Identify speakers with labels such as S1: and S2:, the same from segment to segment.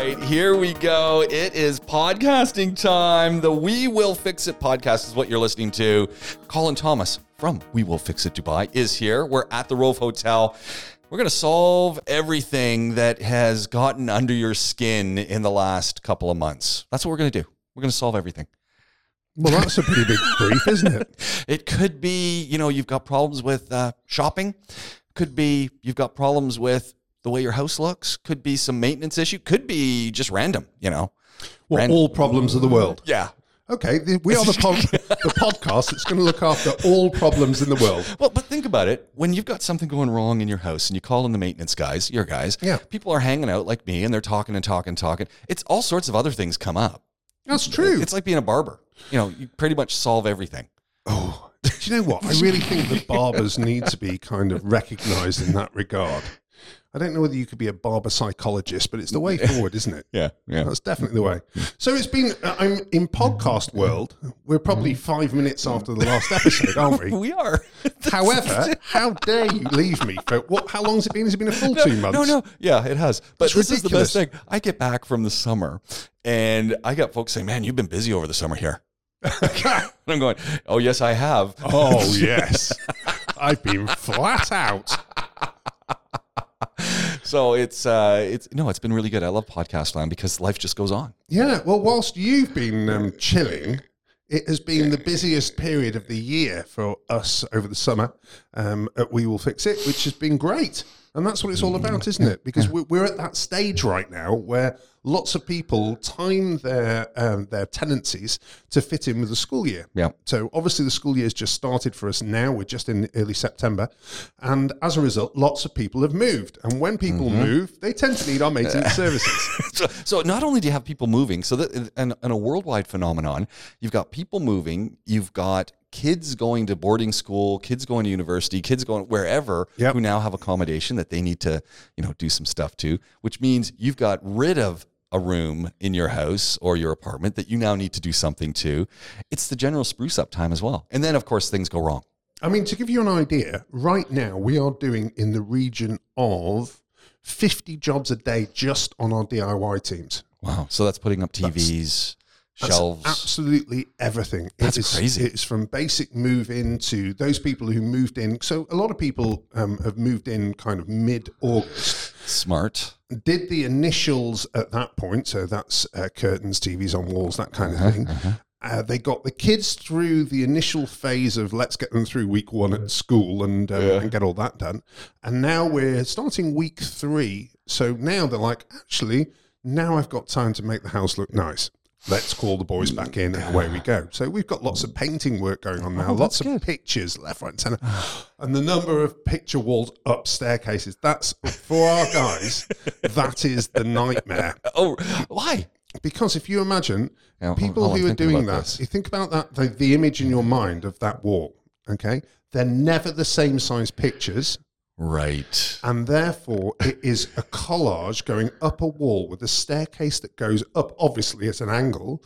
S1: right, here we go. It is podcasting time. The We Will Fix It podcast is what you're listening to. Colin Thomas from We Will Fix It Dubai is here. We're at the Rove Hotel. We're going to solve everything that has gotten under your skin in the last couple of months. That's what we're going to do. We're going to solve everything.
S2: Well, that's a pretty big brief, isn't it?
S1: It could be, you know, you've got problems with uh, shopping. Could be you've got problems with the way your house looks. Could be some maintenance issue. Could be just random, you know.
S2: Well, all problems of the world.
S1: Yeah.
S2: Okay, the- we are the, pod, the podcast that's going to look after all problems in the world.
S1: Well, but think about it. When you've got something going wrong in your house and you call in the maintenance guys, your guys,
S2: Yeah.
S1: people are hanging out like me and they're talking and talking and talking. It's all sorts of other things come up.
S2: That's true.
S1: It's like being a barber. You know, you pretty much solve everything.
S2: Oh, do you know what? I really think that barbers need to be kind of recognised in that regard. I don't know whether you could be a barber psychologist, but it's the way forward, isn't it?
S1: Yeah, yeah.
S2: That's definitely the way. So it's been. uh, I'm in podcast world. We're probably five minutes after the last episode, aren't we?
S1: We are.
S2: However, how dare you leave me for what? How long has it been? Has it been a full two months?
S1: No, no, yeah, it has. But
S2: That's
S1: this is the best thing. I get back from the summer, and I got folks saying, "Man, you've been busy over the summer here." and I'm going, "Oh yes, I have."
S2: Oh yes, I've been flat out.
S1: So it's uh, it's no, it's been really good. I love podcast land because life just goes on.
S2: Yeah. Well, whilst you've been um, chilling, it has been the busiest period of the year for us over the summer um, at We Will Fix It, which has been great. And that's what it's all about, isn't it? Because we're, we're at that stage right now where lots of people time their um, their tenancies to fit in with the school year.
S1: Yeah.
S2: So obviously the school year has just started for us now. We're just in early September, and as a result, lots of people have moved. And when people move, they tend to need our maintenance services.
S1: so, so not only do you have people moving, so that and, and a worldwide phenomenon, you've got people moving, you've got kids going to boarding school, kids going to university, kids going wherever
S2: Yep.
S1: who now have accommodation that they need to, you know, do some stuff to, which means you've got rid of a room in your house or your apartment that you now need to do something to. It's the general spruce up time as well. And then of course things go wrong.
S2: I mean, to give you an idea, right now we are doing in the region of 50 jobs a day just on our DIY teams.
S1: Wow. So that's putting up TVs,
S2: That's
S1: shelves.
S2: absolutely everything.
S1: That's
S2: is-
S1: crazy.
S2: It's from basic move in to those people who moved in. So a lot of people um, have moved in kind of mid August.
S1: Smart.
S2: Did the initials at that point, so that's uh, curtains, TVs on walls, that kind of thing. Uh, they got the kids through the initial phase of let's get them through week one at school and, um, and get all that done. And now we're starting week three. So now they're like, actually, now I've got time to make the house look nice. Let's call the boys back in and away we go. So we've got lots of painting work going on now, lots of pictures left, right, and centre. And the number of picture walls up staircases, that's for our guys, that is the nightmare.
S1: Oh, why?
S2: Because if you imagine
S1: Yeah,
S2: people who are doing that,
S1: this.
S2: you think about that, the, the image in your mind of that wall, okay? They're never the same size pictures,
S1: Right.
S2: and therefore it is a collage going up a wall with a staircase that goes up, obviously at an angle.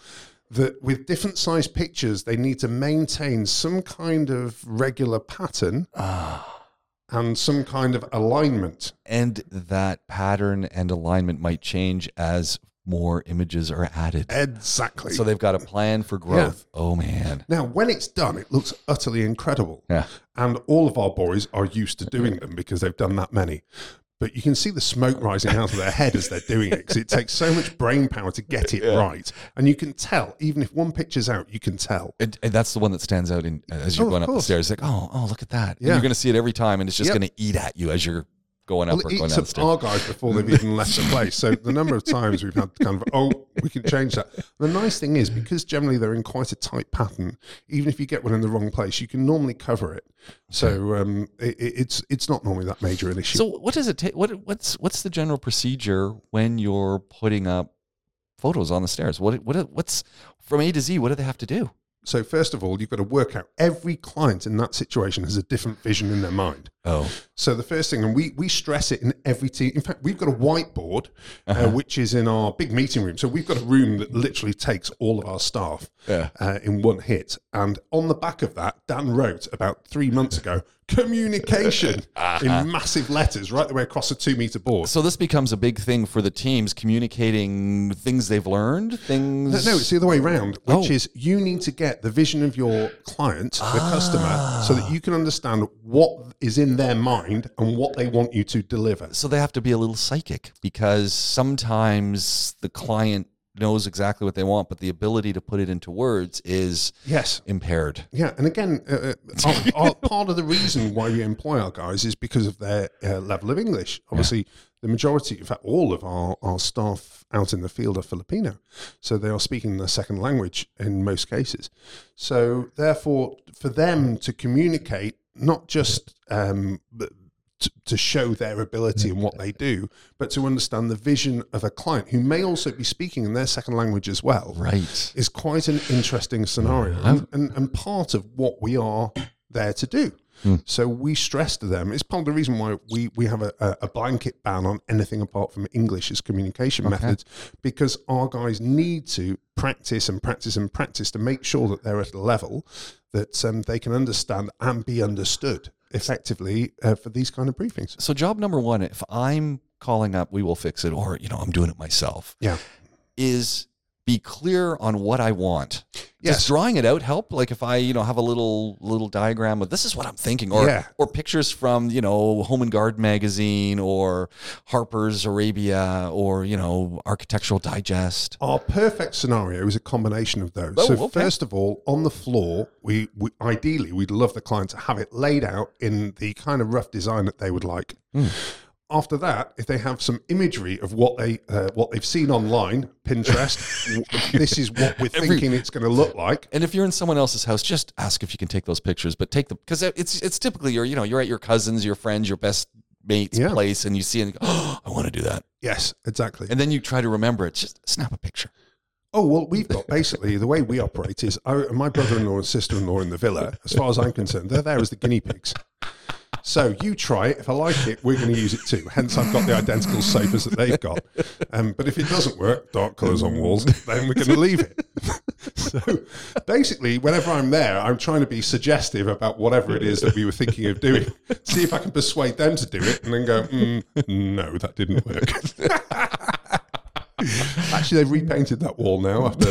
S2: That with different size pictures, they need to maintain some kind of regular pattern ah. and some kind of alignment.
S1: And that pattern and alignment might change as more images are added.
S2: Exactly.
S1: So they've got a plan for growth. Oh man.
S2: Now, when it's done, it looks utterly incredible.
S1: Yeah.
S2: And all of our boys are used to doing them because they've done that many. But you can see the smoke rising out of their head as they're doing it because it takes so much brain power to get it right. And you can tell, even if one picture's out, you can tell.
S1: And, and that's the one that stands out in uh, as you're
S2: Oh,
S1: going up the stairs. Like, oh, oh, look at that. And
S2: Yeah.
S1: you're going to see it every time, and it's just
S2: Yep.
S1: going to eat at you as you're going up
S2: Well,
S1: or going down stairs.
S2: our guys before they've even left the place. So the number of times we've had kind of, oh, we can change that. The nice thing is because generally they're in quite a tight pattern, even if you get one in the wrong place, you can normally cover it. So um, it- it's it's not normally that major an issue.
S1: So what does it take? What what's what's the general procedure when you're putting up photos on the stairs? What what what's from A to Z? What do they have to do?
S2: So first of all, you've got to work out every client in that situation has a different vision in their mind.
S1: Oh,
S2: So the first thing, and we we stress it in every team. In fact, we've got a whiteboard,
S1: Uh-huh.
S2: uh, which is in our big meeting room. So we've got a room that literally takes all of our staff
S1: Yeah.
S2: uh, in one hit. And on the back of that, Dan wrote about three months ago, communication
S1: Uh-huh.
S2: in massive letters right the way across a two meter board.
S1: so this becomes a big thing for the teams communicating things they've learned,
S2: No,
S1: things.
S2: no, it's the other way around, which
S1: Oh.
S2: is you need to get the vision of your client, the customer, so that you can understand what is in their mind and what they want you to deliver.
S1: so they have to be a little psychic because sometimes the client knows exactly what they want, but the ability to put it into words is
S2: Yes.
S1: impaired.
S2: Yeah, and again, uh, uh, our, our, part of the reason why we employ our guys is because of their uh, level of English. Obviously, the majority, in fact, all of our, our staff out in the field are Filipino, so they are speaking their second language in most cases. So, therefore, for them to communicate, not just um, to, to show their ability and what they do, but to understand the vision of a client who may also be speaking in their second language as well
S1: Right.
S2: is quite an interesting scenario and, and, and part of what we are there to do. So we stress to them, it's part of the reason why we, we have a, a blanket ban on anything apart from English as communication methods, because our guys need to practice and practice and practice to make sure that they're at a level that um, they can understand and be understood effectively uh, for these kind of briefings.
S1: So job number one, if I'm calling up, we will fix it, or you know, I'm doing it myself,
S2: Yeah.
S1: is be clear on what I want.
S2: Yes.
S1: Does drawing it out help? Like if I, you know, have a little little diagram of this is what I'm thinking, or
S2: Yeah.
S1: or pictures from you know Home and Garden magazine, or Harper's Arabia, or you know Architectural Digest.
S2: Our perfect scenario is a combination of those.
S1: Oh,
S2: so
S1: okay.
S2: first of all, on the floor, we, we ideally we'd love the client to have it laid out in the kind of rough design that they would like.
S1: Hmm.
S2: After that, if they have some imagery of what they uh, what they've seen online, Pinterest, this is what we're
S1: Every-
S2: thinking it's going to look like.
S1: And if you're in someone else's house, just ask if you can take those pictures. But take them because it's it's typically you're you know you're at your cousins, your friends, your best mate's
S2: Yeah.
S1: place, and you see and you go, oh, I want to do that.
S2: Yes, exactly.
S1: And then you try to remember it. Just snap a picture.
S2: Oh well, we've got basically the way we operate is I, my brother-in-law and sister-in-law in the villa. As far as I'm concerned, they're there as the guinea pigs. So you try it. If I like it, we're going to use it too. Hence, I've got the identical sofas that they've got. Um, but if it doesn't work, dark colours on walls, then we're going to leave it. so basically, whenever I'm there, I'm trying to be suggestive about whatever it is that we were thinking of doing. See if I can persuade them to do it, and then go, mm, "No, that didn't work." Actually, they've repainted that wall now. After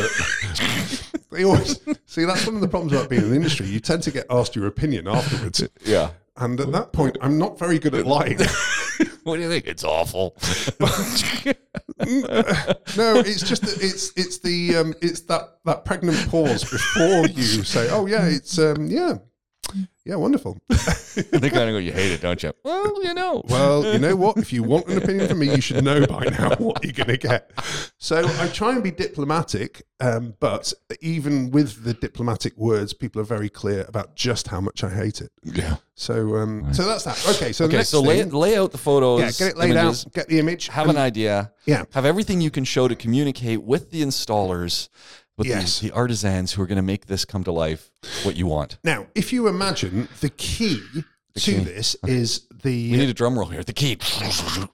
S2: they always see that's one of the problems about being in the industry. You tend to get asked your opinion afterwards,
S1: Yeah.
S2: And at that point, I'm not very good at lying.
S1: What do you think? It's awful.
S2: no, it's just that it's it's the um, it's that that pregnant pause before you say, "Oh yeah, it's um, yeah, yeah, wonderful."
S1: they kind of go, "You hate it, don't you?" Well, you know.
S2: Well, you know what? If you want an opinion from me, you should know by now what you're going to get. So I try and be diplomatic, um, but even with the diplomatic words, people are very clear about just how much I hate it.
S1: Yeah.
S2: So, um, so that's that. Okay, so
S1: Okay,
S2: next
S1: so lay,
S2: thing,
S1: lay out the photos.
S2: yeah, get it laid
S1: images,
S2: out, get the image,
S1: Have
S2: and-
S1: an idea.
S2: yeah.
S1: Have everything you can show to communicate with the installers, with
S2: Yes.
S1: the, the artisans who are going to make this come to life. What you want.
S2: Now, if you imagine the key to
S1: key.
S2: this is the
S1: We need a drum roll here. The key.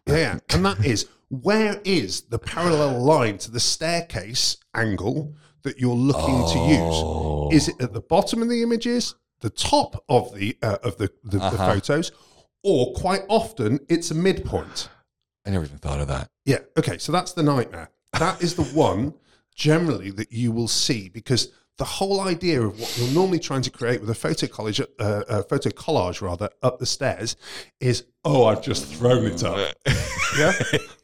S2: Yeah. And that is where is the parallel line to the staircase angle that you're looking to use? Is it at the bottom of the images, the top of the uh, of the, the, the
S1: Uh-huh.
S2: photos, or quite often it's a midpoint?
S1: I never even thought of that.
S2: Yeah. Okay. So that's the nightmare. That is the one generally that you will see because the whole idea of what you're normally trying to create with a photo collage, uh, a photo collage rather, up the stairs is, oh, I've just thrown it up. yeah.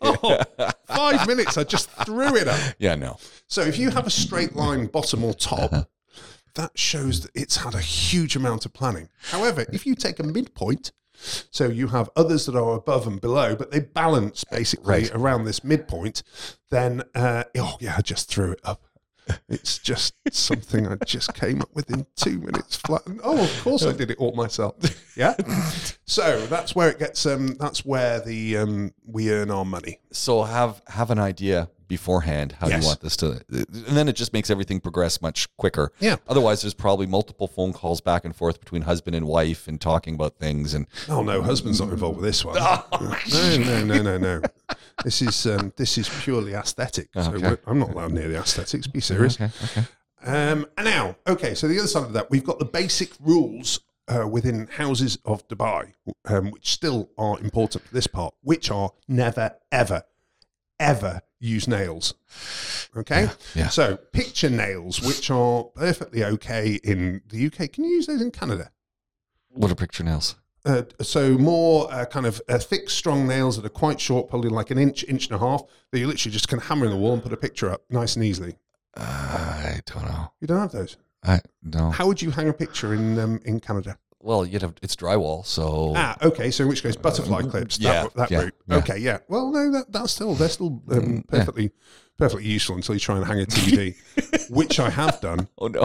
S2: Oh, five minutes. I just threw it up.
S1: Yeah, no.
S2: So if you have a straight line bottom or top, that shows that it's had a huge amount of planning. However, if you take a midpoint, so you have others that are above and below, but they balance basically
S1: Right.
S2: around this midpoint, then uh, oh yeah, I just threw it up. It's just something I just came up with in two minutes flat. Oh, of course I did it all myself. Yeah. So that's where it gets. Um, that's where the um, we earn our money.
S1: So have have an idea beforehand how
S2: Yes.
S1: you want this to, and then it just makes everything progress much quicker.
S2: Yeah.
S1: Otherwise, there's probably multiple phone calls back and forth between husband and wife and talking about things. And
S2: Oh no, husband's not involved with this one. no, no, no, no, no. This is um, this is purely aesthetic. So
S1: Okay.
S2: we're- I'm not allowed near the aesthetics. Be serious.
S1: okay, okay.
S2: Um, and now, okay, so the other side of that, we've got the basic rules uh, within houses of Dubai, um, which still are important for this part, which are never, ever, ever use nails. Okay?
S1: yeah.
S2: So picture nails, which are perfectly okay in the UK. Can you use those in Canada?
S1: What are picture nails?
S2: Uh, so more uh, kind of uh, thick, strong nails that are quite short, probably like an inch, inch and a half. That you literally just can hammer in the wall and put a picture up, nice and easily.
S1: I don't know.
S2: You don't have those.
S1: I no.
S2: How would you hang a picture in um, in Canada?
S1: Well, you'd have it's drywall, so
S2: Ah, okay. So in which case, butterfly clips.
S1: yeah,
S2: that, that
S1: yeah,
S2: route.
S1: yeah.
S2: Okay, yeah. Well, no, that, that's still they're still um, perfectly perfectly useful until you try and hang a TV, which I have done.
S1: oh no.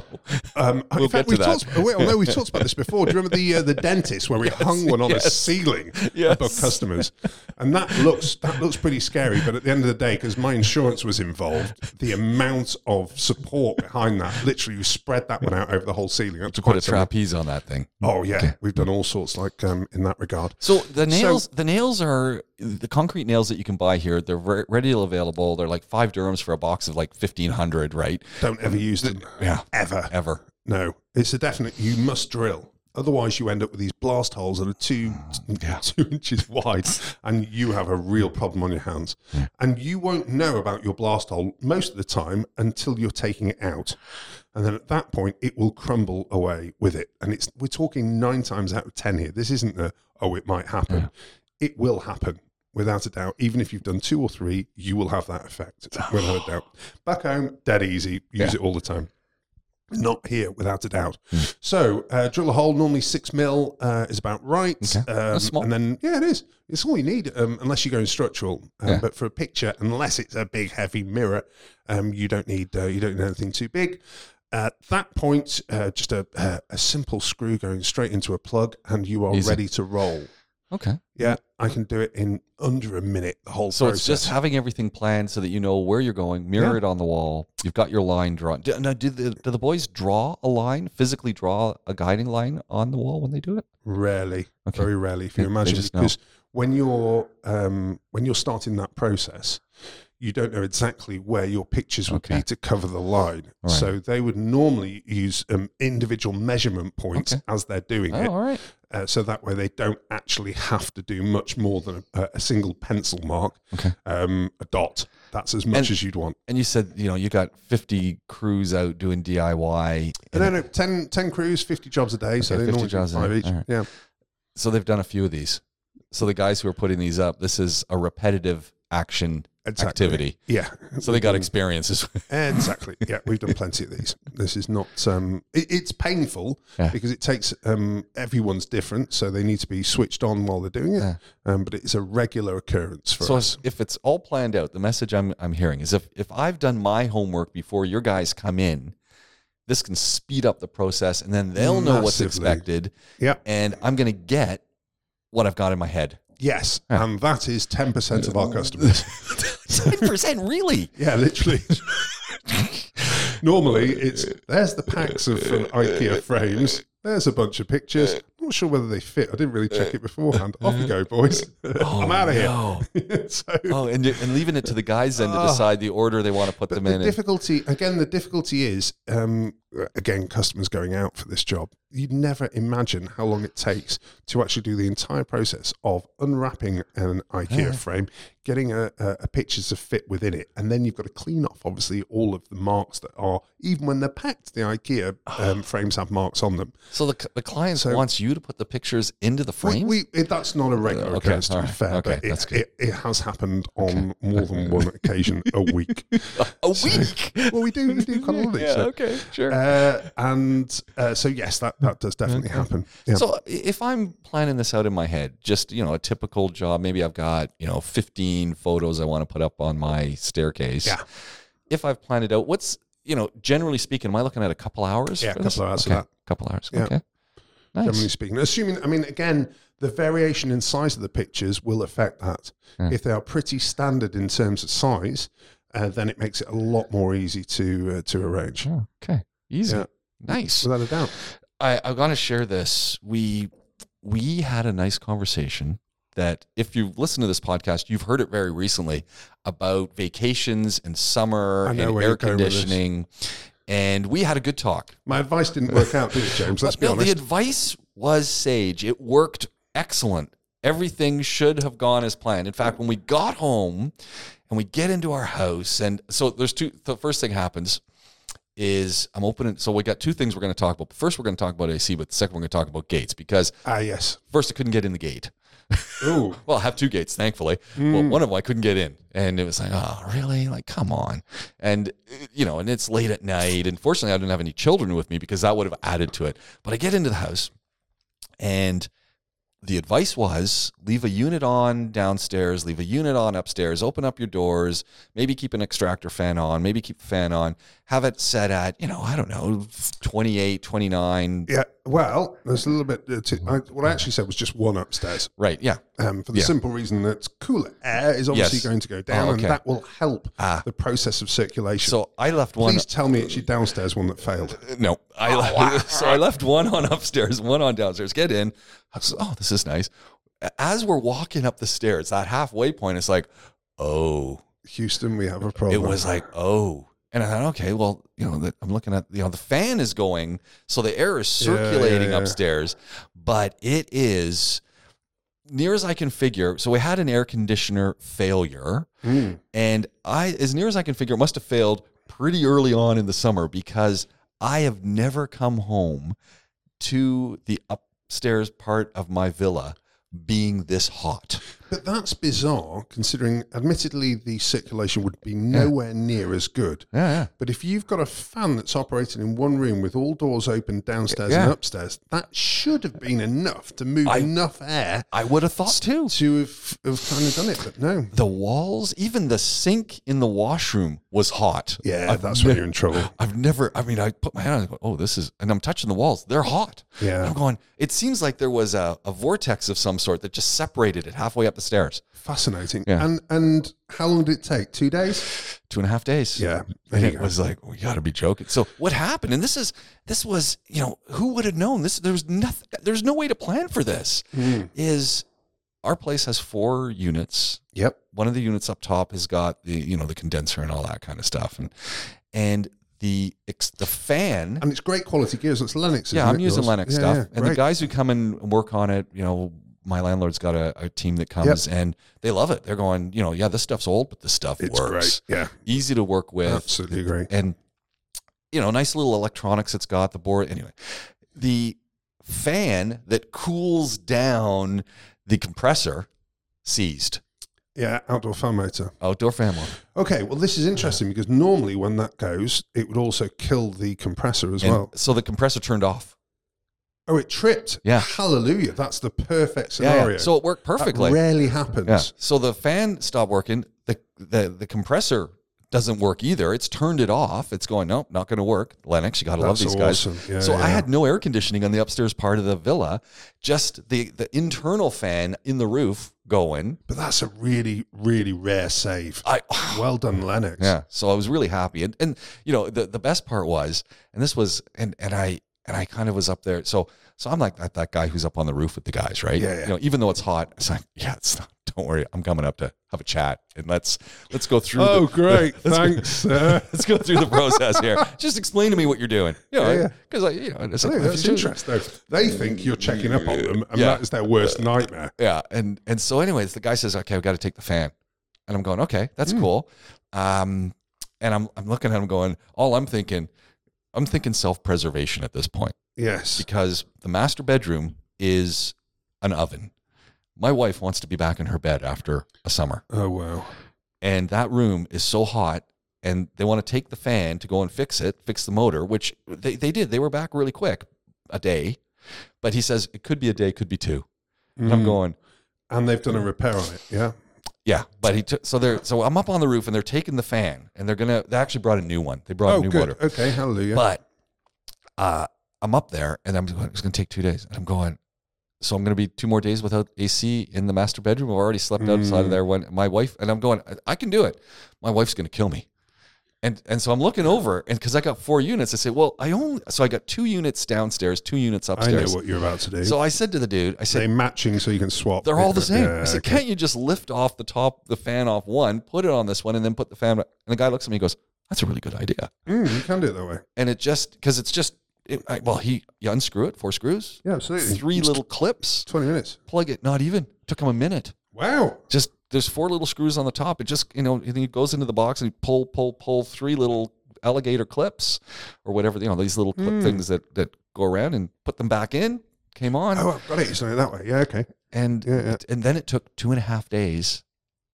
S2: Um,
S1: We'll
S2: in fact,
S1: get
S2: we've
S1: to that.
S2: talked. Wait, no, we've talked about this before. Do you remember the uh, the dentist where we hung one on a
S1: yes.
S2: ceiling
S1: Yes.
S2: above customers, and that looks that looks pretty scary. But at the end of the day, because my insurance was involved, the amount of support behind that, literally, you spread that one out over the whole ceiling. Up to quite
S1: a trapeze on that thing.
S2: Oh yeah, we've done all sorts like um, in that regard.
S1: So the nails, the nails are the concrete nails that you can buy here. They're re- readily available. They're like five dirhams for a box of like fifteen hundred, right?
S2: Don't ever use them.
S1: Yeah,
S2: Ever.
S1: ever.
S2: No. It's a definite you must drill. Otherwise you end up with these blast holes that are two mm, two inches wide and you have a real problem on your hands. And you won't know about your blast hole most of the time until you're taking it out. And then at that point it will crumble away with it. And it's we're talking nine times out of ten here. This isn't a oh it might happen. It will happen. Without a doubt, even if you've done two or three, you will have that effect, without a doubt. Back home, dead easy, use it all the time. Not here, without a doubt. So, uh, drill a hole. Normally, six mil uh, is about right.
S1: Okay.
S2: Um,
S1: small.
S2: And then, yeah, it is. It's all you need, um, unless you're going structural. Um,
S1: Yeah.
S2: But for a picture, unless it's a big, heavy mirror, um, you don't need uh, you don't need anything too big. At that point, uh, just a, a a simple screw going straight into a plug, and you are
S1: Easy.
S2: ready to roll.
S1: Okay.
S2: Yeah, I can do it in under a minute. The whole
S1: So
S2: process.
S1: it's just having everything planned so that you know where you're going, mirror
S2: Yeah.
S1: it on the wall. You've got your line drawn. Do, now, do the do the boys draw a line, physically draw a guiding line on the wall when they do it?
S2: Rarely,
S1: Okay.
S2: very rarely, if you imagine, because when you're um, when you're starting that process, you don't know exactly where your pictures would
S1: Okay.
S2: be to cover the line.
S1: Right.
S2: So they would normally use um, individual measurement points
S1: Okay.
S2: as they're doing
S1: Oh,
S2: it,
S1: all right.
S2: Uh, so that way they don't actually have to do much more than a, a single pencil mark,
S1: Okay.
S2: um, a dot. That's as much
S1: And-
S2: as you'd want.
S1: And you said you know you got 50 crews out doing DIY.
S2: No, no, 10, 10 crews, 50 jobs a day. so they
S1: 50
S2: normally
S1: jobs a
S2: five
S1: day.
S2: each.
S1: Right.
S2: Yeah.
S1: So they've done a few of these. So the guys who are putting these up, this is a repetitive action
S2: Exactly.
S1: activity.
S2: Yeah.
S1: So they got experiences.
S2: Exactly. Yeah, we've done plenty of these. This is not. Um, it, it's painful
S1: Yeah.
S2: because it takes. Um, everyone's different, so they need to be switched on while they're doing it.
S1: Yeah.
S2: Um, but it's a regular occurrence for
S1: so
S2: us.
S1: if, if it's all planned out, the message I'm I'm hearing is if if I've done my homework before your guys come in, this can speed up the process, and then they'll know what's expected,
S2: Yeah.
S1: and I'm gonna get what I've got in my head.
S2: Yes,
S1: Yeah.
S2: and that is ten percent of our customers.
S1: Ten percent, really?
S2: yeah, literally. Normally, it's there's the packs of um, IKEA frames. There's a bunch of pictures. Not sure whether they fit. I didn't really check it beforehand. Off you go, boys. I'm out of
S1: no.
S2: here. so,
S1: Oh, and and leaving it to the guys then to
S2: Oh.
S1: decide the order they want to put
S2: But
S1: them
S2: the
S1: in. and-
S2: difficulty, again, the difficulty is, um, again, customers going out for this job. You'd never imagine how long it takes to actually do the entire process of unwrapping an IKEA
S1: Yeah.
S2: frame, getting a, a, a picture to fit within it, and then you've got to clean off, obviously, all of the marks that are, even when they're packed, the IKEA um, frames have marks on them.
S1: So the, the client
S2: So-
S1: wants you to put the pictures into the frame.
S2: we, it, that's not a regular
S1: okay,
S2: occurrence, to be
S1: right,
S2: fair,
S1: okay,
S2: but
S1: that's
S2: it,
S1: good.
S2: it, it has happened on more than one occasion a week.
S1: a week.
S2: well, we do, we do quite a lot of these.
S1: yeah.
S2: so-
S1: Okay. Sure.
S2: Uh, and uh, so yes, that, that does definitely happen. Yeah.
S1: So if I'm planning this out in my head, just you know, a typical job, maybe I've got you know 15 photos I want to put up on my staircase.
S2: Yeah.
S1: If I've planned it out, what's you know, generally speaking, am I looking at a couple hours?
S2: Yeah, a couple hours
S1: Okay,
S2: that.
S1: couple hours.
S2: Yeah.
S1: Okay. Nice.
S2: generally speaking, assuming, I mean, again, the variation in size of the pictures will affect that.
S1: Yeah.
S2: If they are pretty standard in terms of size, uh, then it makes it a lot more easy to uh, to arrange.
S1: Oh, okay. Easy.
S2: Yeah.
S1: Nice.
S2: Without a doubt.
S1: I, I'm gonna share this. We we had a nice conversation that if you've listened to this podcast, you've heard it very recently about vacations and summer and air
S2: you're going with this.
S1: conditioning. And we had a good talk.
S2: My advice didn't work out, did it, James? Let's be
S1: No,
S2: honest.
S1: The advice was sage. It worked excellent. Everything should have gone as planned. In fact, when we got home and we get into our house, and so there's two. The first thing happens is I'm opening. So we got two things we're going to talk about. First, we're going to talk about AC, but the second, we're going to talk about gates because
S2: ah, yes.
S1: first I couldn't get in the gate.
S2: Ooh.
S1: Well, I have two gates, thankfully. Well, mm. one of them I couldn't get in, and it was like, oh, really? Like, come on. And you know, and it's late at night, and fortunately, I didn't have any children with me because that would have added to it. But I get into the house, and the advice was leave a unit on downstairs, leave a unit on upstairs, open up your doors, maybe keep an extractor fan on, maybe keep the fan on, have it set at, you know, I don't know, 28, 29.
S2: Yeah. Well, there's a little bit. Uh, to, I, what I actually said was just one upstairs,
S1: Right. Yeah.
S2: um, for the
S1: Yeah.
S2: simple reason that cooler air is obviously
S1: Yes.
S2: going to go down,
S1: Oh,
S2: and that will help
S1: Ah.
S2: the process of circulation.
S1: So I left one.
S2: Please tell me it's your downstairs one that failed.
S1: No, I so I left one on upstairs, one on downstairs. Get in. I was, oh, this is nice. As we're walking up the stairs, that halfway point it's like, oh,
S2: Houston, we have a problem.
S1: it was like, oh. And I thought, okay, well, you know, the, I'm looking at, you know, the fan is going, so the air is
S2: Yeah, yeah,
S1: circulating
S2: yeah.
S1: upstairs, but it is near as I can figure. So we had an air conditioner failure,
S2: Mm.
S1: and I, as near as I can figure, it must have failed pretty early on in the summer because I have never come home to the upstairs part of my villa being this hot.
S2: But that's bizarre, considering, admittedly, the circulation would be nowhere near as good.
S1: Yeah, yeah.
S2: But if you've got a fan that's operating in one room with all doors open downstairs
S1: Yeah.
S2: and upstairs, that should have been enough to move
S1: I-
S2: enough air
S1: I would have thought too.
S2: to have, have kind of done it. But no.
S1: The walls, even the sink in the washroom was hot.
S2: Yeah,
S1: I've
S2: that's
S1: ne-
S2: when you're in trouble.
S1: I've never, I mean, I put my hand on it, oh, this is, and I'm touching the walls. They're hot.
S2: Yeah.
S1: I'm going, it seems like there was a, a vortex of some sort that just separated it halfway up the stairs.
S2: Fascinating.
S1: Yeah.
S2: And and how long did it take? Two days?
S1: Two and a half days.
S2: Yeah.
S1: And it was like, we got to be joking. So what happened? And this is, this was, you know, who would have known this? There was nothing, there's no way to plan for this.
S2: Mm.
S1: Is our place has four units.
S2: Yep.
S1: one of the units up top has got the you know the condenser and all that kind of stuff and and the the fan
S2: And it's great quality gears. It's Lennox. isn't
S1: yeah i'm
S2: it,
S1: using
S2: yours?
S1: lennox
S2: Yeah,
S1: stuff
S2: yeah,
S1: and the guys who come and work on it you know my landlord's got a, a team that comes and they love it they're going you know yeah this stuff's old but this stuff
S2: It's
S1: works
S2: great. Yeah.
S1: easy to work with
S2: Absolutely great.
S1: and you know nice little electronics it's got the board anyway the fan that cools down the compressor seized
S2: Yeah. Outdoor fan motor.
S1: outdoor fan motor.
S2: Okay. Well, this is interesting because normally when that goes, it would also kill the compressor as
S1: And
S2: well.
S1: so the compressor turned off.
S2: Oh, it tripped.
S1: Yeah.
S2: Hallelujah. That's the perfect scenario.
S1: yeah. So it worked
S2: that
S1: perfectly.
S2: rarely happens.
S1: Yeah. So the fan stopped working. The, the the compressor doesn't work either. It's turned it off. It's going, nope, not going to work. Lennox, you got to love these guys.
S2: awesome. Yeah,
S1: so I had no air conditioning on the upstairs part of the villa, just the the internal fan in the roof going.
S2: But that's a really, really rare save.
S1: I
S2: Well done, Lennox.
S1: Yeah. So I was really happy. And and you know, the, the best part was, and this was and and I and I kind of was up there. So so I'm like that, that guy who's up on the roof with the guys, right?
S2: Yeah, yeah.
S1: You know, even though it's hot, it's like, yeah, it's not, don't worry, I'm coming up to have a chat and let's let's go through
S2: Oh,
S1: the,
S2: great.
S1: let's go-
S2: Thanks. sir.
S1: Let's go through the process here. Just explain to me what you're doing. You know,
S2: Yeah, yeah.
S1: because I, you know, it's like,
S2: that's interesting. They think you're checking up on them, and
S1: Yeah.
S2: that is their worst nightmare.
S1: Yeah, and and so anyways, the guy says, "Okay, I've got to take the fan," and I'm going, "Okay, that's cool." Um, and I'm I'm looking at him going, all I'm thinking, I'm thinking self preservation at this point
S2: Yes.
S1: because the master bedroom is an oven. My wife wants to be back in her bed after a summer,
S2: Oh wow.
S1: and that room is so hot. And they want to take the fan to go and fix it, fix the motor, which they, they did. They were back really quick, a day. But he says it could be a day, could be two. And I'm
S2: Mm.
S1: going,
S2: And they've done a repair on it. Yeah.
S1: Yeah, but he took so they're so I'm up on the roof and they're taking the fan and they're gonna they actually brought a new one. They brought a
S2: Oh,
S1: new
S2: good.
S1: motor.
S2: Okay. Hallelujah.
S1: But uh I'm up there and I'm going it's gonna take two days. And I'm going, so I'm going to be two more days without AC in the master bedroom. I've already slept outside of there when my wife and I'm going. I- I can do it. My wife's going to kill me. And and so I'm looking over, and because I got four units, I say, well, I only so I got two units downstairs, two units upstairs.
S2: I know what you're about to do.
S1: So I said to the dude, I said,
S2: they matching so you can swap.
S1: they're all the same.
S2: Yeah,
S1: I said,
S2: okay.
S1: can't you just lift off the top, the fan off one, put it on this one, and then put the fan? And the guy looks at me and goes, that's a really good idea.
S2: Mm, you can do it that way.
S1: And it just because it's just, it, I, well, he you unscrew it, four screws,
S2: Yeah, absolutely.
S1: three little clips,
S2: Twenty minutes.
S1: plug it. Not even took him a minute.
S2: Wow.
S1: Just there's four little screws on the top. It just you know he goes into the box and he pull pull pull three little alligator clips or whatever you know these little clip
S2: Hmm.
S1: things that that go around and put them back in. Came on
S2: Oh, I've got it. You're saying it that way. Yeah. Okay.
S1: and
S2: Yeah, yeah.
S1: and then it took two and a half days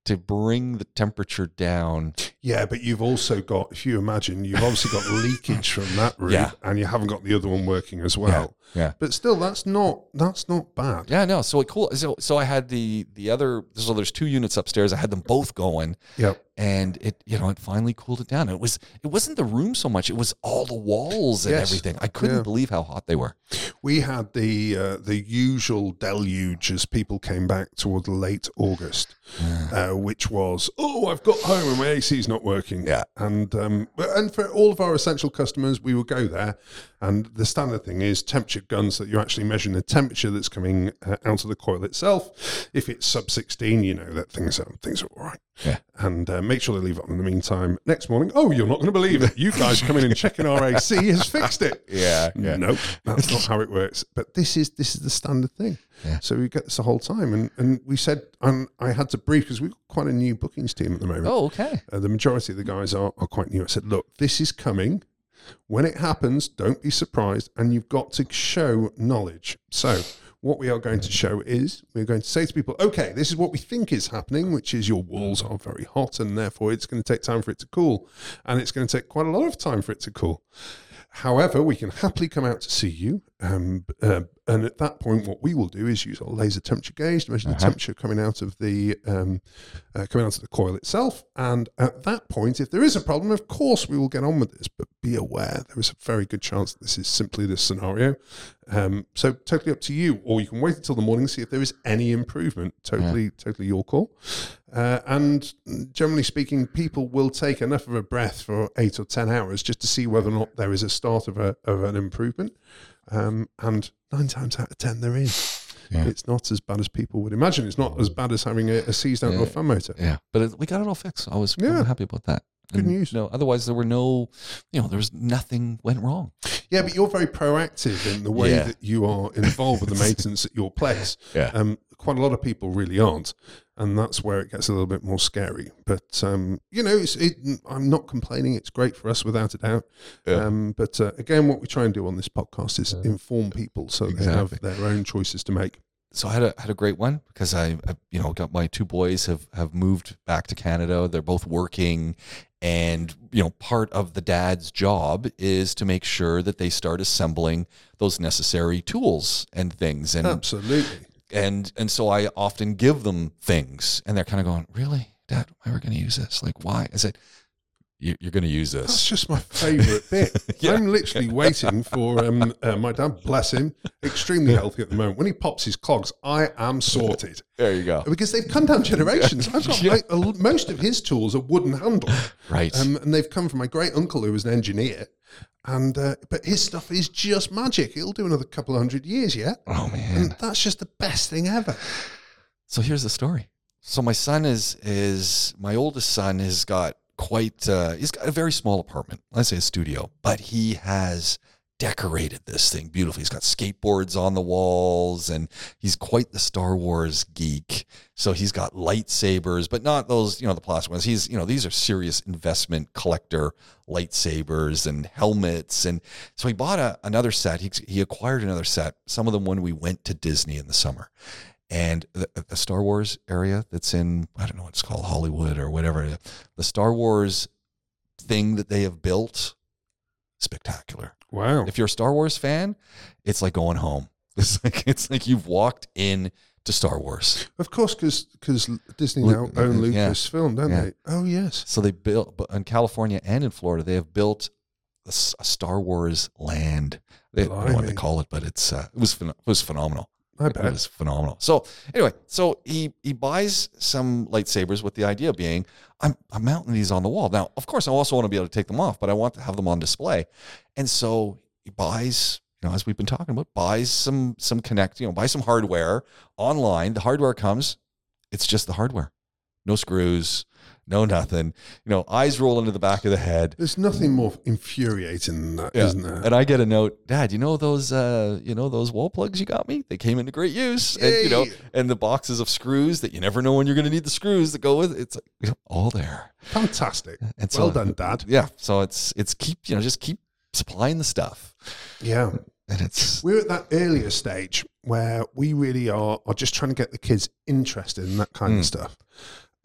S1: to bring the temperature down.
S2: Yeah, but you've also got, if you imagine, you've obviously got leakage from that room,
S1: Yeah.
S2: and you haven't got the other one working as well.
S1: yeah.
S2: But still, that's not that's not bad.
S1: Yeah, no. So it cool. So so I had the the other. So there's two units upstairs. I had them both going,
S2: Yeah.
S1: And it you know it finally cooled it down. It was it wasn't the room so much. It was all the walls and
S2: Yes.
S1: everything. I couldn't
S2: Yeah.
S1: believe how hot they were.
S2: We had the uh, the usual deluge as people came back toward late August, uh, which was oh I've got home and my AC's not working.
S1: Yeah.
S2: and um, and for all of our essential customers, we would go there, and the standard thing is temperature guns that you're actually measuring the temperature that's coming uh, out of the coil itself. If it's sub 16, you know that things are things are all right.
S1: Yeah.
S2: and uh, make sure they leave it on in the meantime. Next morning, oh you're not going to believe it, you guys come in and checking our AC has fixed it.
S1: Yeah,
S2: Nope, that's not how it works. But this is this is the standard thing.
S1: Yeah.
S2: So we get this the whole time, and and we said, and I had to brief because we've got quite a new bookings team at the moment.
S1: Oh, okay.
S2: Uh, the majority of the guys are are quite new. I said, look, this is coming. When it happens, don't be surprised, and you've got to show knowledge. So. What we are going to show is we're going to say to people, okay, this is what we think is happening, which is your walls are very hot and therefore it's going to take time for it to cool. And it's going to take quite a lot of time for it to cool. However, we can happily come out to see you. Um, uh, and at that point, what we will do is use our laser temperature gauge to measure the temperature coming out of the um, uh, coming out of the coil itself. And at that point, if there is a problem, of course we will get on with this. But be aware, there is a very good chance that this is simply this scenario. Um, so totally up to you, or you can wait until the morning and see if there is any improvement. Totally, totally your call. Uh, and generally speaking, people will take enough of a breath for eight or ten hours just to see whether or not there is a start of a of an improvement. Um, and nine times out of ten, there is.
S1: Yeah.
S2: It's not as bad as people would imagine. It's not as bad as having a, a seized outdoor
S1: Yeah.
S2: fan motor.
S1: Yeah, but it, we got it all fixed. I was
S2: Yeah.
S1: happy about that.
S2: Good
S1: And,
S2: news.
S1: No, otherwise there were no, you know, there was nothing went wrong.
S2: Yeah, but you're very proactive in the way
S1: Yeah.
S2: that you are involved with the maintenance at your place.
S1: Yeah.
S2: Um, quite a lot of people really aren't, and that's where it gets a little bit more scary. But um, you know, it's, it, I'm not complaining. It's great for us, without a doubt.
S1: Yeah.
S2: Um, but uh, again, what we try and do on this podcast is inform people so they have their own choices to make.
S1: So I had a had a great one because I, I you know got my two boys have have moved back to Canada. They're both working, and you know part of the dad's job is to make sure that they start assembling those necessary tools and things. And
S2: Absolutely.
S1: and and so I often give them things, and they're kind of going, "Really, Dad? Why I ever going to use this? Like, why?" I said, "You- "You're going to use this.
S2: That's just my favourite bit.
S1: Yeah.
S2: I'm literally waiting for um, uh, my dad, bless him, extremely healthy at the moment. When he pops his clogs, I am sorted.
S1: There you go.
S2: because they've come down generations. I've got
S1: Yeah.
S2: like, most of his tools are wooden handle,
S1: Right.
S2: um, and they've come from my great uncle who was an engineer. And uh, but his stuff is just magic. It'll do another couple of hundred years yet,
S1: oh man.
S2: and that's just the best thing ever.
S1: So here's the story. So my son is is my oldest son has got quite uh, he's got a very small apartment. Let's say a studio, but he has decorated this thing beautifully. He's got skateboards on the walls and he's quite the Star Wars geek. So he's got lightsabers, but not those, you know, the plastic ones. He's, you know, these are serious investment collector lightsabers and helmets. And so he bought a, another set. He, he acquired another set, some of them when we went to Disney in the summer and the, the Star Wars area that's in I don't know what it's called Hollywood or whatever the Star Wars thing that they have built spectacular.
S2: Wow!
S1: If you're a Star Wars fan, it's like going home. It's like it's like you've walked in to Star Wars.
S2: Of course, because cuz Disney
S1: Lu-
S2: now own
S1: yeah.
S2: Lucasfilm, don't
S1: Yeah.
S2: they? Oh yes.
S1: So they built but in California and in Florida they have built a Star Wars land. They, I don't know what they call it, but it's uh, it was it was phenomenal.
S2: I
S1: It was phenomenal. So anyway, so he he buys some lightsabers with the idea being I'm I'm mounting these on the wall. Now, of course, I also want to be able to take them off, but I want to have them on display. And so he buys, you know, as we've been talking about, buys some some connect, you know, buy some hardware online. The hardware comes, it's just the hardware. No screws, no nothing. You know, eyes roll into the back of the head.
S2: There's nothing more infuriating than that,
S1: Yeah.
S2: not there?
S1: And I get a note, Dad. You know those, uh, you know those wall plugs you got me? They came into great use, and you know, and the boxes of screws that you never know when you're going to need the screws that go with. it. It's like, you know, all there.
S2: Fantastic.
S1: And
S2: well done, Dad.
S1: Yeah. So it's it's keep you know just keep supplying the stuff,
S2: Yeah.
S1: and it's
S2: We're at that earlier stage where we really are, are just trying to get the kids interested in that kind
S1: Mm.
S2: of stuff.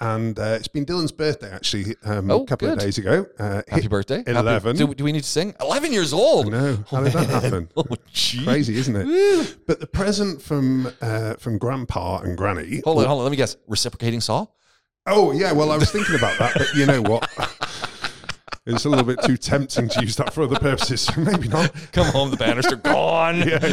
S2: And uh, it's been Dylan's birthday actually um,
S1: Oh,
S2: a couple
S1: good.
S2: of days ago. Uh,
S1: happy birthday. Happy-
S2: 11.
S1: do, do we need to sing? Eleven years old.
S2: No, how did that happen?
S1: Oh.
S2: Crazy, isn't it? But the present from uh, from Grandpa and Granny.
S1: Hold on, hold on. Let me guess. Reciprocating saw.
S2: Oh yeah, well I was thinking about that, but you know what? It's a little bit too tempting to use that for other purposes, so maybe not.
S1: Come home, the banister gone.
S2: Yeah,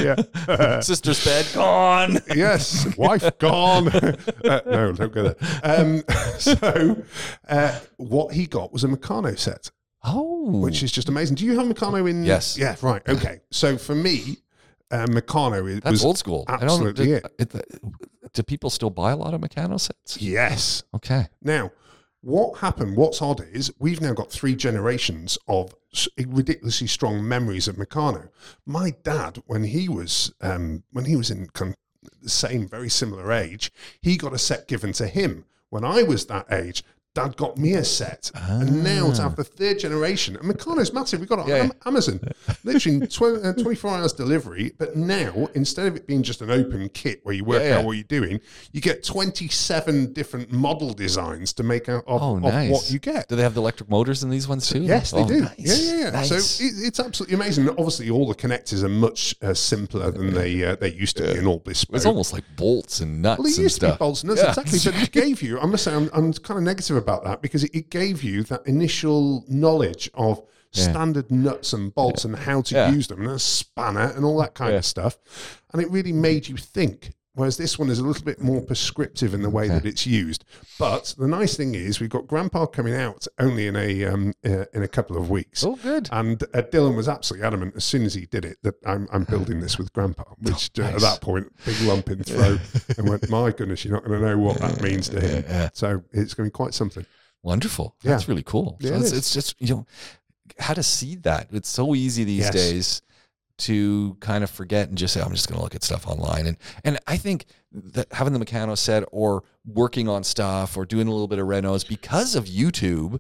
S2: yeah.
S1: Sister's bed gone.
S2: yes, wife gone. uh, no, don't go there. Um, so, uh, what he got was a Meccano set,
S1: Oh,
S2: which is just amazing. Do you have Meccano in?
S1: Yes.
S2: Yeah, right. Okay. So for me, uh, Meccano it
S1: That's
S2: was
S1: old school. I don't.
S2: absolutely
S1: Do,
S2: it.
S1: it- do people still buy a lot of Meccano sets?
S2: yes.
S1: Okay.
S2: Now, what happened? What's odd is we've now got three generations of ridiculously strong memories of Meccano. My dad, when he was um, when he was in con- the same very similar age, he got a set given to him. When I was that age, Dad got me a set, and now to have the third generation, and Meccano's massive. We got it on
S1: Yeah.
S2: Am- Amazon, literally tw- uh, 24 hours delivery. But now, instead of it being just an open kit where you work
S1: Yeah, yeah.
S2: out what you're doing, you get 27 different model designs to make out of,
S1: Oh,
S2: of what you get.
S1: Do they have the electric motors in these ones too?
S2: Yes, they
S1: Oh,
S2: do.
S1: nice.
S2: Yeah, yeah, yeah.
S1: Nice.
S2: So it, it's absolutely amazing. Obviously, all the connectors are much uh, simpler than they uh, they used to be, and all bespoke.
S1: it's almost like bolts and nuts
S2: Well, it
S1: and
S2: used to be bolts and nuts,
S1: Yeah.
S2: exactly. But it gave you, I must say, I'm, I'm kind of negative about that because it, it gave you that initial knowledge of standard nuts and bolts and how to
S1: Yeah.
S2: use them and a spanner and all that kind
S1: Yeah.
S2: of stuff. And it really made you think. Whereas this one is a little bit more prescriptive in the way that it's used. But the nice thing is, we've got Grandpa coming out only in a um, uh, in a couple of weeks.
S1: Oh, good.
S2: And uh, Dylan was absolutely adamant as soon as he did it that I'm, I'm building this with Grandpa, which uh, at that point, big lump in throat, and went, my goodness, you're not going to know what that means to him.
S1: Yeah.
S2: So it's going to be quite something.
S1: Wonderful.
S2: Yeah.
S1: That's really cool. So
S2: Yeah, it
S1: it's,
S2: is.
S1: it's just you know how to see that. It's so easy these
S2: Yes.
S1: days to kind of forget and just say I'm just going to look at stuff online. And and I think that having the Meccano set or working on stuff or doing a little bit of renos because of YouTube,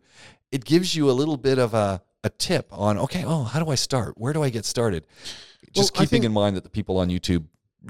S1: it gives you a little bit of a a tip on okay, oh, how do I start? Where do I get started? Just
S2: Well,
S1: keeping
S2: think-
S1: in mind that the people on YouTube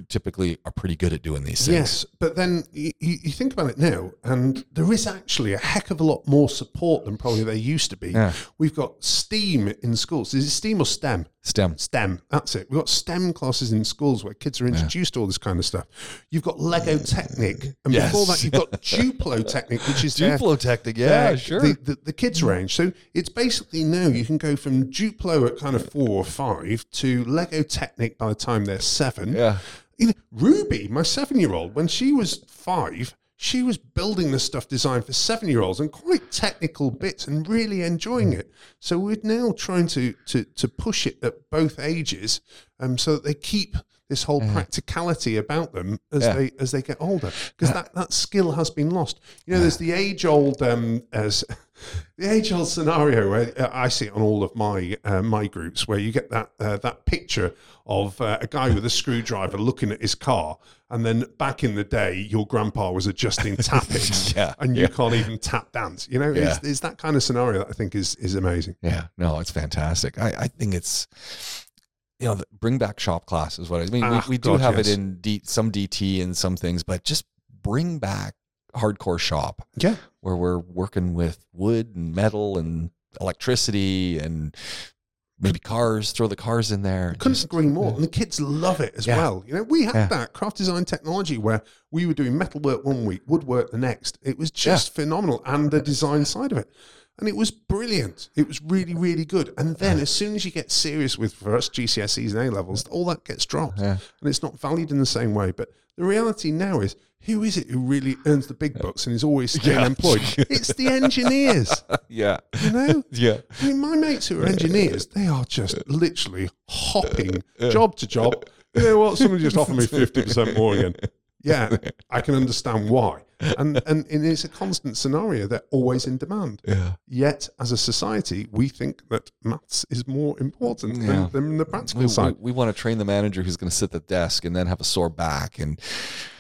S1: typically are pretty good at doing these things.
S2: Yes, but then you, you think about it now, and there is actually a heck of a lot more support than probably there used to be.
S1: Yeah.
S2: We've got STEAM in schools. Is it STEAM or STEM?
S1: STEM.
S2: STEM. That's it. We've got STEM classes in schools where kids are introduced to all this kind of stuff. You've got Lego Technic, and
S1: Yes.
S2: before that, you've got Duplo Technic, which is their-
S1: Duplo Technic, yeah,
S2: uh,
S1: sure.
S2: The, the, the kids range. So it's basically now you can go from Duplo at kind of four or five to Lego Technic by the time they're seven.
S1: yeah.
S2: You know, Ruby, my seven year old, when she was five, she was building the stuff designed for seven year olds and quite technical bits and really enjoying it. So we're now trying to to to push it at both ages um, so that they keep this whole practicality about them as
S1: Yeah.
S2: they as they get older because that, that skill has been lost. You know, there's the age old um, as the age old scenario where uh, I see it on all of my uh, my groups where you get that uh, that picture of uh, a guy with a screwdriver looking at his car, and then back in the day, your grandpa was adjusting tappets,
S1: Yeah,
S2: and you
S1: yeah.
S2: can't even tap dance. You know,
S1: Yeah.
S2: it's, it's that kind of scenario that I think is is amazing.
S1: Yeah, no, it's fantastic. I, I think it's you know bring back shop class is what I mean.
S2: Ah,
S1: we, we do
S2: God,
S1: have
S2: yes.
S1: it in D, some DT and some things, but just bring back hardcore shop
S2: Yeah,
S1: where we're working with wood and metal and electricity and maybe cars. Throw the cars in there.
S2: couldn't
S1: Just-
S2: agree more. And the kids love it as
S1: Yeah.
S2: well. You know, we had
S1: Yeah.
S2: that craft design technology where we were doing metalwork one week, woodwork the next. It was just phenomenal, and the design side of it. And it was brilliant. It was really, really good. And then as soon as you get serious with, for us, GCSEs and A levels, all that gets dropped.
S1: Yeah.
S2: And it's not valued in the same way. But the reality now is who is it who really earns the big bucks and is always staying
S1: Yeah.
S2: employed? It's the engineers.
S1: Yeah.
S2: You know?
S1: Yeah.
S2: I mean, my mates who are engineers, they are just literally hopping job to job. You know what? Somebody just offered me 50% more again. Yeah, I can understand why. And, and it's a constant scenario. They're always in demand.
S1: Yeah.
S2: Yet, as a society, we think that maths is more important
S1: Yeah.
S2: than, than the practical
S1: We, we,
S2: side.
S1: we want to train the manager who's going to sit at the desk and then have a sore back. And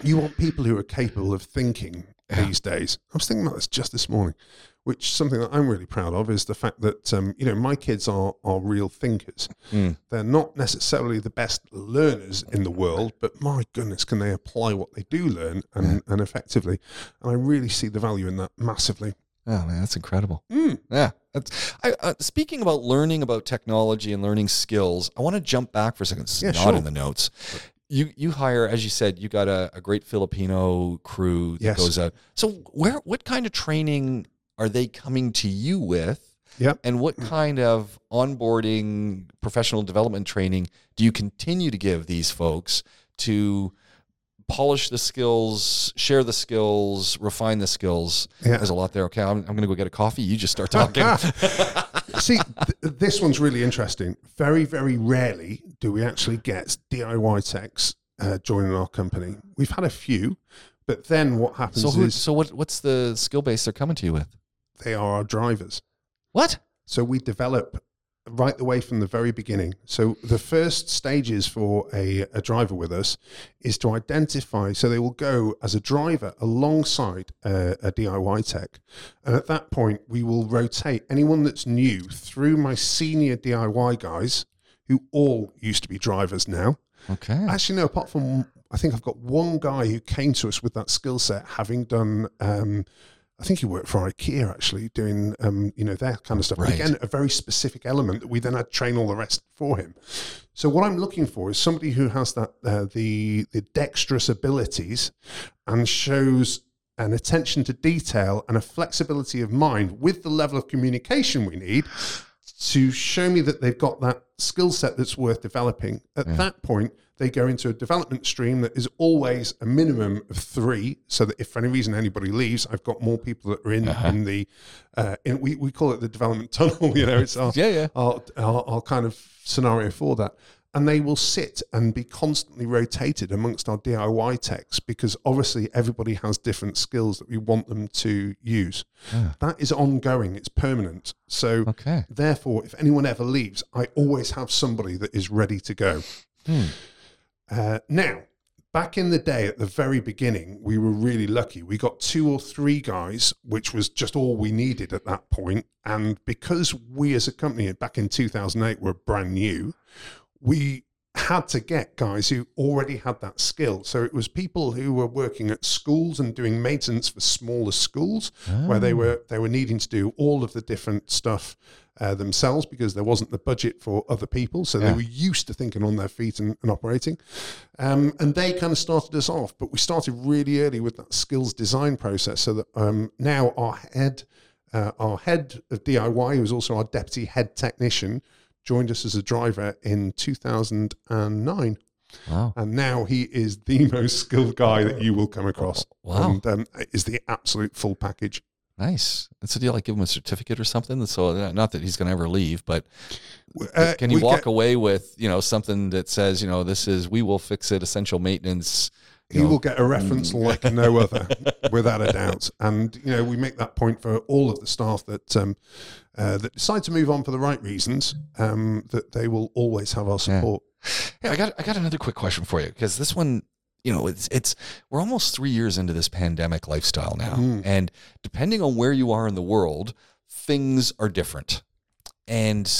S2: You want people who are capable of thinking these days. I was thinking about this just this morning, which something that I'm really proud of is the fact that um, you know my kids are are real thinkers.
S1: Mm.
S2: They're not necessarily the best learners in the world, but my goodness, can they apply what they do learn and, and effectively? And I really see the value in that massively.
S1: oh, man, that's incredible.
S2: Mm.
S1: Yeah. That's, I, uh, speaking about learning about technology and learning skills, I want to jump back for a second. This is
S2: Yeah,
S1: not
S2: sure.
S1: in the notes. You you hire, as you said, you got a, a great Filipino crew that
S2: Yes.
S1: goes out. So where what kind of training are they coming to you with?
S2: Yep.
S1: And what kind of onboarding, professional development training do you continue to give these folks to polish the skills, share the skills, refine the skills?
S2: Yeah.
S1: There's a lot there. Okay, I'm, I'm going to go get a coffee. You just start talking.
S2: See, th- this one's really interesting. Very, very rarely do we actually get DIY techs uh, joining our company. We've had a few, but then what happens
S1: so who,
S2: is
S1: so what what's the skill base they're coming to you with?
S2: They are our drivers.
S1: What?
S2: So we develop right the way from the very beginning. So the first stages for a, a driver with us is to identify. So they will go as a driver alongside a, a DIY tech, and at that point we will rotate anyone that's new through my senior DIY guys, who all used to be drivers now.
S1: Okay.
S2: Actually, no. Apart from, I think I've got one guy who came to us with that skill set, having done. Um, I think he worked for IKEA actually, doing um, you know that kind of stuff.
S1: Right.
S2: Again, a very specific element that we then had to train all the rest for him. So what I'm looking for is somebody who has that uh, the the dexterous abilities and shows an attention to detail and a flexibility of mind with the level of communication we need to show me that they've got that skill set that's worth developing. At that point, they go into a development stream that is always a minimum of three, so that if for any reason anybody leaves, I've got more people that are in in the uh, in we, we call it the development tunnel. You know, it's our,
S1: Yeah, yeah.
S2: our, our, our kind of scenario for that. And they will sit and be constantly rotated amongst our DIY techs because obviously everybody has different skills that we want them to use. That is ongoing, it's permanent. So,
S1: Okay.
S2: therefore, if anyone ever leaves, I always have somebody that is ready to go.
S1: Hmm.
S2: Uh, now, back in the day at the very beginning, we were really lucky. We got two or three guys, which was just all we needed at that point. And because we as a company back in 2008 were brand new, we had to get guys who already had that skill. So it was people who were working at schools and doing maintenance for smaller schools where they were they were needing to do all of the different stuff uh, themselves because there wasn't the budget for other people. So they were used to thinking on their feet and, and operating. Um, and they kind of started us off, but we started really early with that skills design process. So that um, now our head, uh, our head of DIY, who was also our deputy head technician, joined us as a driver in 2009.
S1: Wow.
S2: And now he is the most skilled guy that you will come across.
S1: Wow.
S2: And um, is the absolute full package.
S1: Nice. And so do you like give him a certificate or something? So uh, not that he's going to ever leave, but
S2: Uh,
S1: can
S2: you
S1: walk
S2: get-
S1: away with you know something that says you know this is we will fix it essential maintenance?
S2: He will get a reference like no other, without a doubt. And you know, we make that point for all of the staff that um, uh, that decide to move on for the right reasons. Um, that they will always have our support.
S1: Hey, I got I got another quick question for you because this one, you know, it's it's we're almost three years into this pandemic lifestyle now,
S2: Mm.
S1: and depending on where you are in the world, things are different. And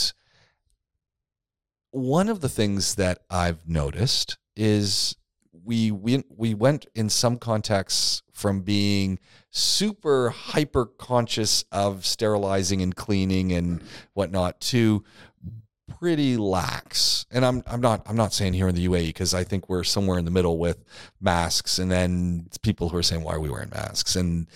S1: one of the things that I've noticed is we we we went in some contexts from being super hyper conscious of sterilizing and cleaning and whatnot to pretty lax. And I'm I'm not I'm not saying here in the UAE because I think we're somewhere in the middle with masks and then people who are saying why are we wearing masks and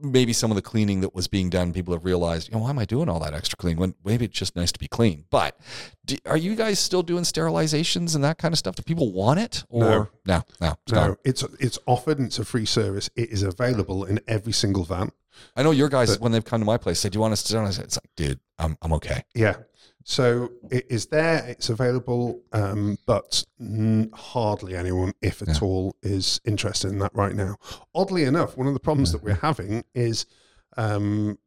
S1: maybe some of the cleaning that was being done people have realized you know why am I doing all that extra cleaning when maybe it's just nice to be clean. But do, are you guys still doing sterilizations and that kind of stuff? Do people want it or
S2: No.
S1: no no, it's
S2: No, it's it's offered and it's a free service. It is available in every single van.
S1: I know your guys when they've come to my place say do you want us to sterilize it? It's like dude I'm I'm okay.
S2: Yeah. So it is there, it's available, um, but mm, hardly anyone, if at all, is interested in that right now. Oddly enough, one of the problems that we're having is um,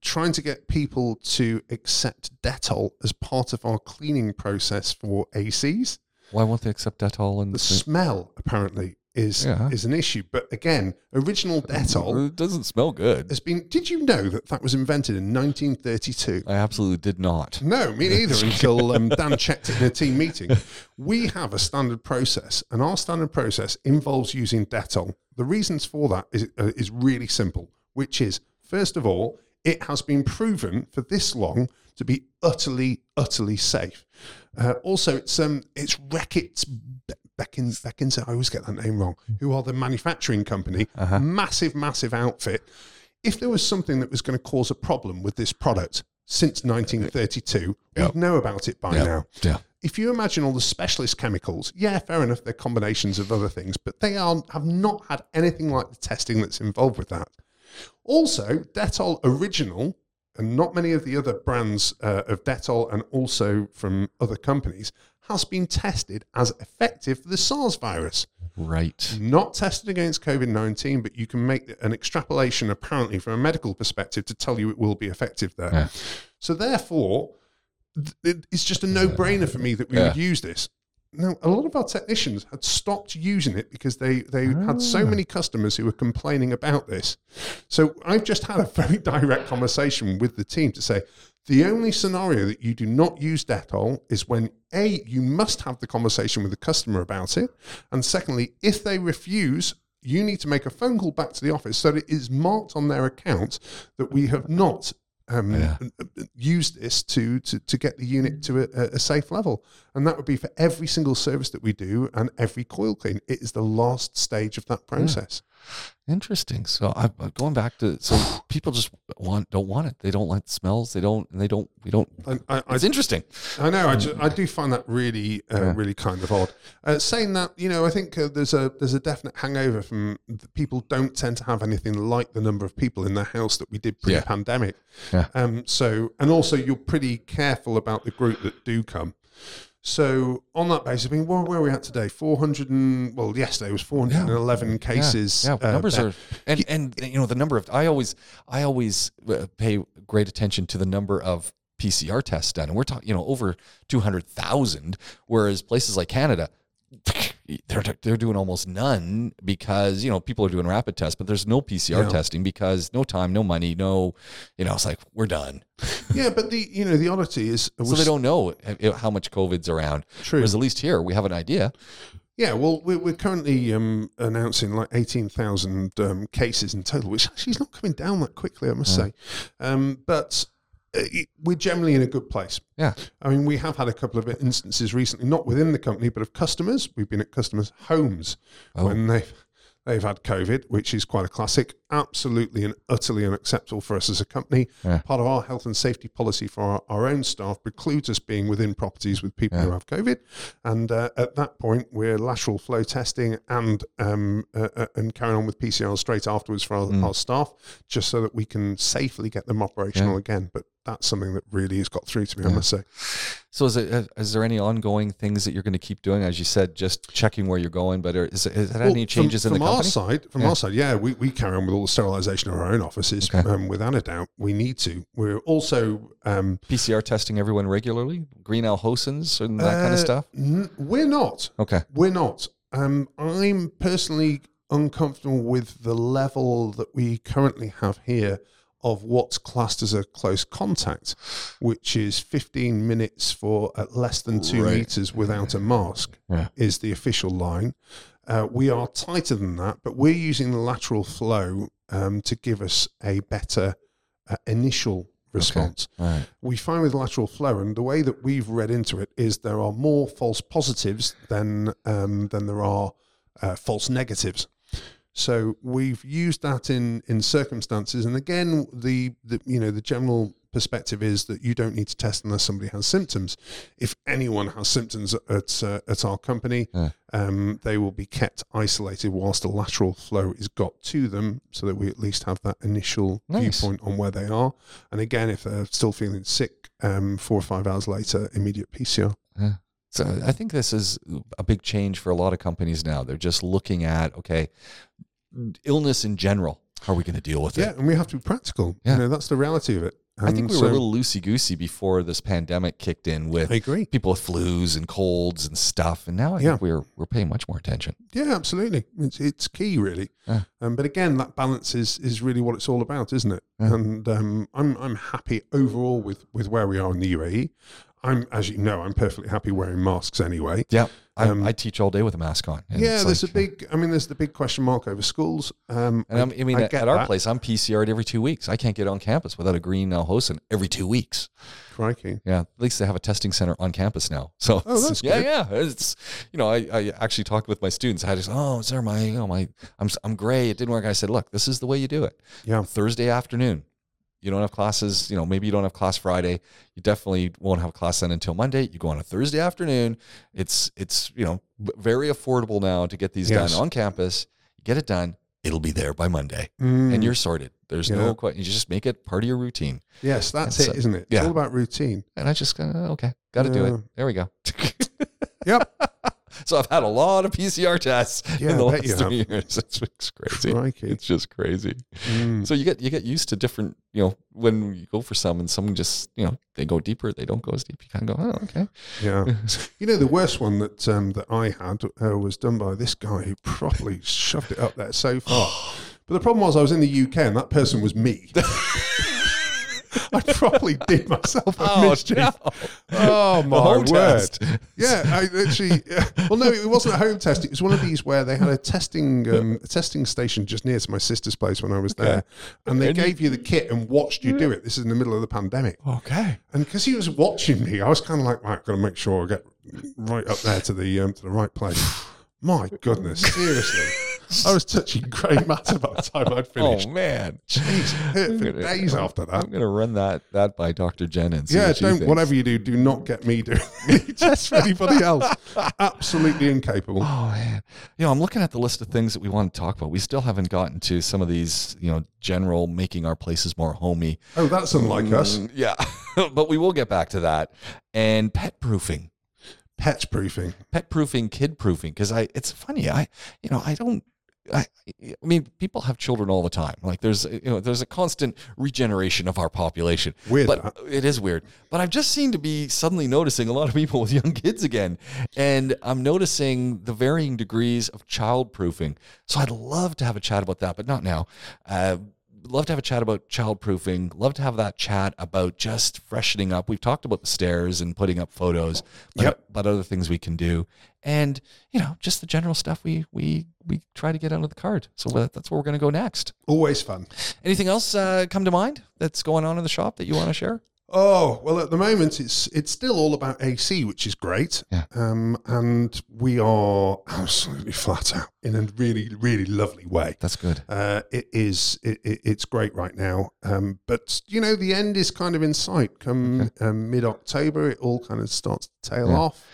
S2: trying to get people to accept Dettol as part of our cleaning process for ACs.
S1: Why won't they accept Dettol and
S2: The smell, apparently, is
S1: Yeah.
S2: is an issue. But again, original Dettol
S1: It doesn't smell good.
S2: has been. Did you know that that was invented in 1932?
S1: I absolutely did not.
S2: No, me neither. Until um, Dan checked it in a team meeting. We have a standard process, and our standard process involves using Dettol. The reasons for that is uh, is really simple, which is first of all, it has been proven for this long to be utterly, utterly safe. Uh, also, it's um, it's Reckitt's Beckins Beckins. I always get that name wrong. Who are the manufacturing company? Massive, massive outfit. If there was something that was going to cause a problem with this product since 1932,
S1: Yep.
S2: we'd know about it by
S1: Yeah.
S2: now.
S1: Yeah.
S2: If you imagine all the specialist chemicals, yeah, fair enough, they're combinations of other things, but they are have not had anything like the testing that's involved with that. Also, Dettol Original, and not many of the other brands uh, of Dettol, and also from other companies, has been tested as effective for the SARS virus.
S1: Right.
S2: Not tested against COVID 19, but you can make an extrapolation apparently from a medical perspective to tell you it will be effective there.
S1: Yeah.
S2: So, therefore, th- it's just a no brainer for me that we would use this. Now, a lot of our technicians had stopped using it because they, they had so
S1: Ah.
S2: many customers who were complaining about this. So, I've just had a very direct conversation with the team to say, the only scenario that you do not use Dettol is when A, you must have the conversation with the customer about it. And secondly, if they refuse, you need to make a phone call back to the office so that it is marked on their account that we have not um,
S1: Yeah.
S2: used this to, to, to get the unit to a, a safe level. And that would be for every single service that we do and every coil clean. It is the last stage of that process.
S1: Interesting. So I'm going back to so people just want don't want it. They don't like the smells. They don't. And they don't. We don't.
S2: I, I
S1: It's interesting.
S2: I know. I, ju- I do find that really, uh,
S1: Yeah.
S2: really kind of odd. Uh, saying that, you know, I think uh, there's a there's a definite hangover from people don't tend to have anything like the number of people in their house that we did pre-pandemic.
S1: Yeah.
S2: Um. So, and also you're pretty careful about the group that do come. So on that basis, I mean, where, where are we at today? Four hundred and well, yesterday was four hundred and eleven cases.
S1: Yeah,
S2: uh,
S1: numbers are and and you know the number of I always I always uh, pay great attention to the number of PCR tests done, and we're talking you know over two hundred thousand, whereas places like Canada. They're, they're doing almost none because you know people are doing rapid tests, but there's no PCR
S2: Yeah.
S1: testing because no time, no money, no, you know, it's like we're done.
S2: yeah, but the you know the oddity is
S1: So they don't know how much COVID's around.
S2: True.
S1: Whereas at least here we have an idea.
S2: Yeah, well, we're, we're currently um, announcing like 18,000 um, cases in total, which actually is not coming down that quickly, I must say. Um, but we're generally in a good place.
S1: Yeah.
S2: I mean, we have had a couple of instances recently, not within the company, but of customers. We've been at customers' homes
S1: Oh.
S2: when they've, they've had COVID, which is quite a classic. Absolutely and utterly unacceptable for us as a company.
S1: Yeah.
S2: Part of our health and safety policy for our, our own staff precludes us being within properties with people who have COVID. And uh, at that point, we're lateral flow testing and um, uh, uh, and carrying on with PCR straight afterwards for our,
S1: Mm.
S2: our staff, just so that we can safely get them operational
S1: Yeah.
S2: again. But that's something that really has got through to me, I must say.
S1: So is it uh, there any ongoing things that you're going to keep doing? As you said, just checking where you're going. But are, is, is there
S2: Well,
S1: any changes
S2: from,
S1: in the
S2: from
S1: company?
S2: our side? From
S1: Yeah.
S2: our side, yeah, we, we carry on with all the sterilisation of our own offices,
S1: Okay.
S2: um, without a doubt. We need to. We're also um,
S1: PCR testing everyone regularly, green Al Hosns and that kind
S2: uh,
S1: of stuff.
S2: n- we're not.
S1: Okay.
S2: We're not. Um, I'm personally uncomfortable with the level that we currently have here of what's classed as a close contact, which is 15 minutes for at less than two
S1: Right.
S2: meters without a mask,
S1: Yeah.
S2: is the official line. Uh, we are tighter than that, but we're using the lateral flow um, to give us a better uh, initial response.
S1: Right.
S2: We find with lateral flow, and the way that we've read into it is there are more false positives than um, than there are uh, false negatives. So we've used that in in circumstances, and again, the, the you know the general perspective is that you don't need to test unless somebody has symptoms. If anyone has symptoms at uh, at our company,
S1: Yeah.
S2: um, they will be kept isolated whilst the lateral flow is got to them, so that we at least have that initial
S1: Nice.
S2: viewpoint on where they are. And again, if they're still feeling sick, um, four or five hours later, immediate PCR.
S1: So I think this is a big change for a lot of companies now. They're just looking at okay, illness in general. How are we going to deal with
S2: Yeah,
S1: it?
S2: Yeah, and we have to be practical.
S1: Yeah.
S2: You know, that's the reality of it.
S1: I think
S2: And
S1: we were a little loosey goosey before this pandemic kicked in with
S2: I agree.
S1: people with flus and colds and stuff, and now I
S2: Yeah.
S1: think we're we're paying much more attention.
S2: Yeah, absolutely. It's it's key, really.
S1: Yeah.
S2: Um, but again, that balance is is really what it's all about, isn't it?
S1: Yeah.
S2: And um, I'm I'm happy overall with with where we are in the UAE. I'm, as you know, I'm perfectly happy wearing masks anyway.
S1: Yeah, I,
S2: Um,
S1: I teach all day with a mask on.
S2: yeah, there's
S1: like-
S2: a big. I mean, there's the big question mark over schools. Um,
S1: And I'm, I mean,
S2: I
S1: at, at our
S2: that.
S1: place, I'm PCR'd every two weeks. I can't get on campus without a green Al Hosn every two weeks.
S2: crikey.
S1: Yeah, at least they have a testing center on campus now. So
S2: Oh, that's
S1: yeah,
S2: good.
S1: yeah. It's you know, I, I actually talked with my students. I just oh, sir, my you know my I'm I'm gray. It didn't work. I said, look, this is the way you do it.
S2: Yeah.
S1: Thursday afternoon. You don't have classes, you know, maybe you don't have class Friday. You definitely won't have class then until Monday. You go on a Thursday afternoon. It's it's, you know, very affordable now to get these
S2: Yes.
S1: done on campus. You get it done, it'll be there by Monday.
S2: Mm,
S1: And you're sorted. There's
S2: Yeah.
S1: no question. You just make it part of your routine.
S2: yes, that's
S1: That's
S2: it, isn't it? It's
S1: yeah.
S2: all about routine.
S1: And I just of okay, got to do it. There we go.
S2: Yep.
S1: so I've had a lot of PCR tests
S2: Yeah,
S1: in the last three years. It's, it's crazy.
S2: Crikey.
S1: It's just crazy.
S2: Mm.
S1: So you get you get used to different. You know, when you go for some and some just you know they go deeper, they don't go as deep. You kind of go, oh okay.
S2: Yeah. You know, the worst one that um, that I had uh, was done by this guy who properly shoved it up there so far. But the problem was I was in the UK and that person was me. I probably did myself a
S1: Oh,
S2: mischief.
S1: no.
S2: Oh
S1: The
S2: my word!
S1: test.
S2: Yeah, I literally. Well, no, it wasn't a home test. It was one of these where they had a testing um, a testing station just near to my sister's place when I was there, and they
S1: And
S2: gave you the kit and watched you do it. This is in the middle of the pandemic.
S1: Okay.
S2: And because he was watching me, I was kind of like, right, got to make sure I get right up there to the um, to the right place. My goodness, seriously, I was touching grey matter by the time I'd finished.
S1: Oh man.
S2: Jeez, hurt for
S1: gonna-
S2: days after that.
S1: I'm gonna run that that by Dr. Jen and see
S2: Yeah, don't whatever you do, do not get me doing tests for anybody else. Absolutely incapable.
S1: Oh man, you know, I'm looking at the list of things that we want to talk about. We still haven't gotten to some of these, you know, general making our places more homey.
S2: Oh, that's unlike us.
S1: Mm, yeah, but we will get back to that. And pet proofing,
S2: Pet proofing.
S1: pet proofing, kid proofing. Because I, it's funny. I, you know, I don't. I, I mean, people have children all the time. Like there's, you know, there's a constant regeneration of our population.
S2: Weird.
S1: But
S2: that.
S1: it is weird. But I've just seemed to be suddenly noticing a lot of people with young kids again. And I'm noticing the varying degrees of child proofing. So I'd love to have a chat about that, but not now. Uh, love to have a chat about child proofing. Love to have that chat about just freshening up. We've talked about the stairs and putting up photos, but,
S2: Yep.
S1: but other things we can do. And, you know, just the general stuff we we we try to get under the card. So that's where we're going to go next.
S2: Always fun.
S1: Anything else uh, come to mind that's going on in the shop that you want to share?
S2: Oh well, at the moment it's it's still all about AC, which is great.
S1: Yeah.
S2: Um, and we are absolutely flat out in a really really lovely way.
S1: That's good.
S2: Uh, it is it, it, it's great right now. Um, but you know the end is kind of in sight. Come um, mid October, it all kind of starts to tail
S1: Yeah.
S2: off.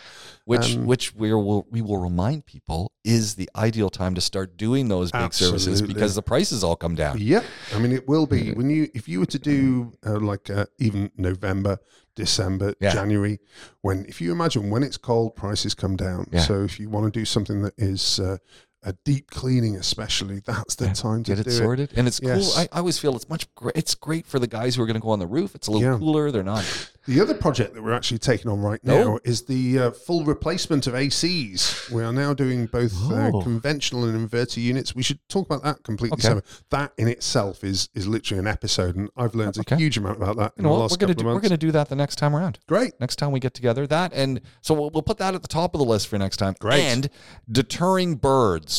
S1: Which
S2: Um,
S1: which we will we will remind people is the ideal time to start doing those big services because the prices all come down.
S2: Yep. I mean, it will be when you if you were to do uh, like uh, even November, December,
S1: Yeah.
S2: January, when if you imagine when it's cold, prices come down.
S1: Yeah.
S2: So if you want to do something that is uh, a deep cleaning, especially, that's the
S1: Yeah.
S2: time to
S1: Get it sorted, and it's
S2: Yes.
S1: cool. I, I always feel it's much. Gr- it's great for the guys who are going to go on the roof. It's a little
S2: Yeah.
S1: cooler. They're not.
S2: The other project that we're actually taking on right now
S1: Oh.
S2: is the uh, full replacement of ACs. We are now doing both uh,
S1: Oh.
S2: conventional and inverter units. We should talk about that completely
S1: Okay.
S2: separate. That in itself is is literally an episode, and I've learned
S1: Okay.
S2: a huge amount about that
S1: You
S2: in
S1: know
S2: the
S1: what?
S2: last
S1: We're going to
S2: couple
S1: do. We're going to do that the next time around.
S2: Great.
S1: Next time we get together, that and so we'll, we'll put that at the top of the list for next time.
S2: Great.
S1: And deterring birds.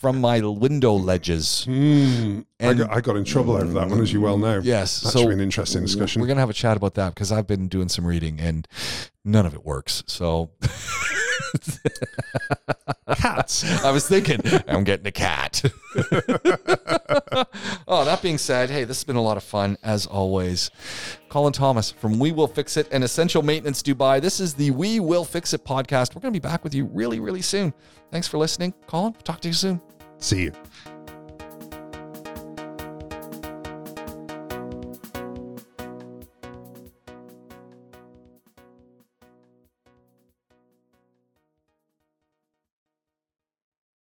S1: From my window ledges.
S2: Hmm. I, got, I got in trouble over that one, as you well know.
S1: Yes,
S2: That
S1: so
S2: an interesting discussion.
S1: We're gonna have a chat about that because I've been doing some reading and none of it works. So
S2: Cats.
S1: I was thinking I'm getting a cat. oh, that being said, hey, this has been a lot of fun as always. Colin Thomas from We Will Fix It and Essential Maintenance Dubai. This is the We Will Fix It podcast. We're going to be back with you really, really soon. Thanks for listening. Colin, talk to you soon.
S2: See you.